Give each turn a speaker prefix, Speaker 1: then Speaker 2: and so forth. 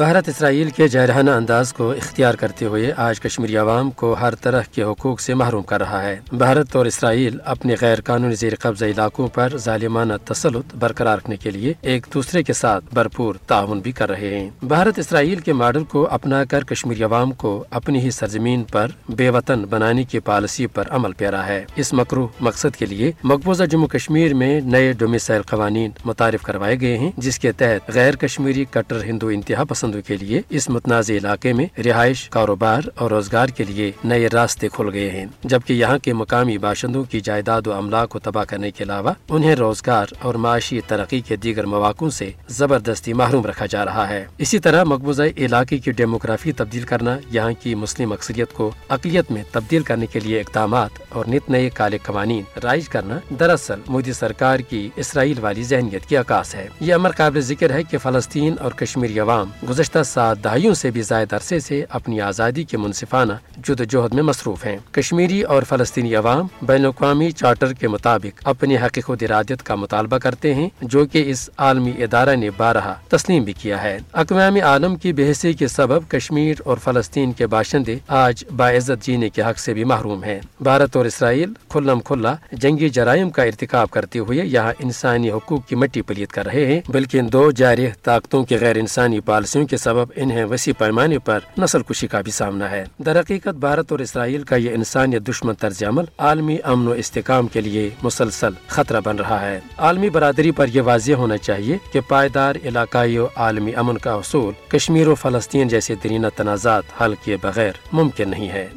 Speaker 1: بھارت اسرائیل کے جائرحانہ انداز کو اختیار کرتے ہوئے آج کشمیری عوام کو ہر طرح کے حقوق سے محروم کر رہا ہے۔ بھارت اور اسرائیل اپنے غیر قانونی زیر قبضہ علاقوں پر ظالمانہ تسلط برقرار رکھنے کے لیے ایک دوسرے کے ساتھ بھرپور تعاون بھی کر رہے ہیں۔ بھارت اسرائیل کے ماڈل کو اپنا کر کشمیری عوام کو اپنی ہی سرزمین پر بے وطن بنانے کی پالیسی پر عمل پیرا ہے۔ اس مکرو مقصد کے لیے مقبوضہ جموں کشمیر میں نئے ڈومیسائل قوانین متعارف کروائے گئے ہیں، جس کے تحت غیر کشمیری کٹر ہندو انتہا پسند پسندوں کے لیے اس متنازع علاقے میں رہائش، کاروبار اور روزگار کے لیے نئے راستے کھل گئے ہیں، جبکہ یہاں کے مقامی باشندوں کی جائیداد و املاک کو تباہ کرنے کے علاوہ انہیں روزگار اور معاشی ترقی کے دیگر مواقع سے زبردستی محروم رکھا جا رہا ہے۔ اسی طرح مقبوضہ علاقے کی ڈیموگرافی تبدیل کرنا یہاں کی مسلم اکثریت کو اقلیت میں تبدیل کرنے کے لیے اقدامات اور نت نئے کالے قوانین رائج کرنا دراصل مودی سرکار کی اسرائیل والی ذہنیت کی عکاس ہے۔ یہ امر قابل ذکر ہے کہ فلسطین اور کشمیری عوام گزشتہ سات دہائیوں سے بھی زائد عرصے سے اپنی آزادی کے منصفانہ جد جہد میں مصروف ہیں۔ کشمیری اور فلسطینی عوام بین الاقوامی چارٹر کے مطابق اپنی حق خود ارادت کا مطالبہ کرتے ہیں، جو کہ اس عالمی ادارہ نے بارہا تسلیم بھی کیا ہے۔ اقوام عالم کی بحثی کے سبب کشمیر اور فلسطین کے باشندے آج باعزت جینے کے حق سے بھی محروم ہیں۔ بھارت اور اسرائیل کھلم کھلا جنگی جرائم کا ارتکاب کرتے ہوئے یہاں انسانی حقوق کی مٹی پلیت کر رہے ہیں، بلکہ ان دو جاری طاقتوں کے غیر انسانی پالیسیوں کے سبب انہیں وسیع پیمانے پر نسل کشی کا بھی سامنا ہے۔ در حقیقت بھارت اور اسرائیل کا یہ انسانیت دشمن طرز عمل عالمی امن و استحکام کے لیے مسلسل خطرہ بن رہا ہے۔ عالمی برادری پر یہ واضح ہونا چاہیے کہ پائیدار علاقائی و عالمی امن کا حصول کشمیر و فلسطین جیسے درینہ تنازعات حل کیے بغیر ممکن نہیں ہے۔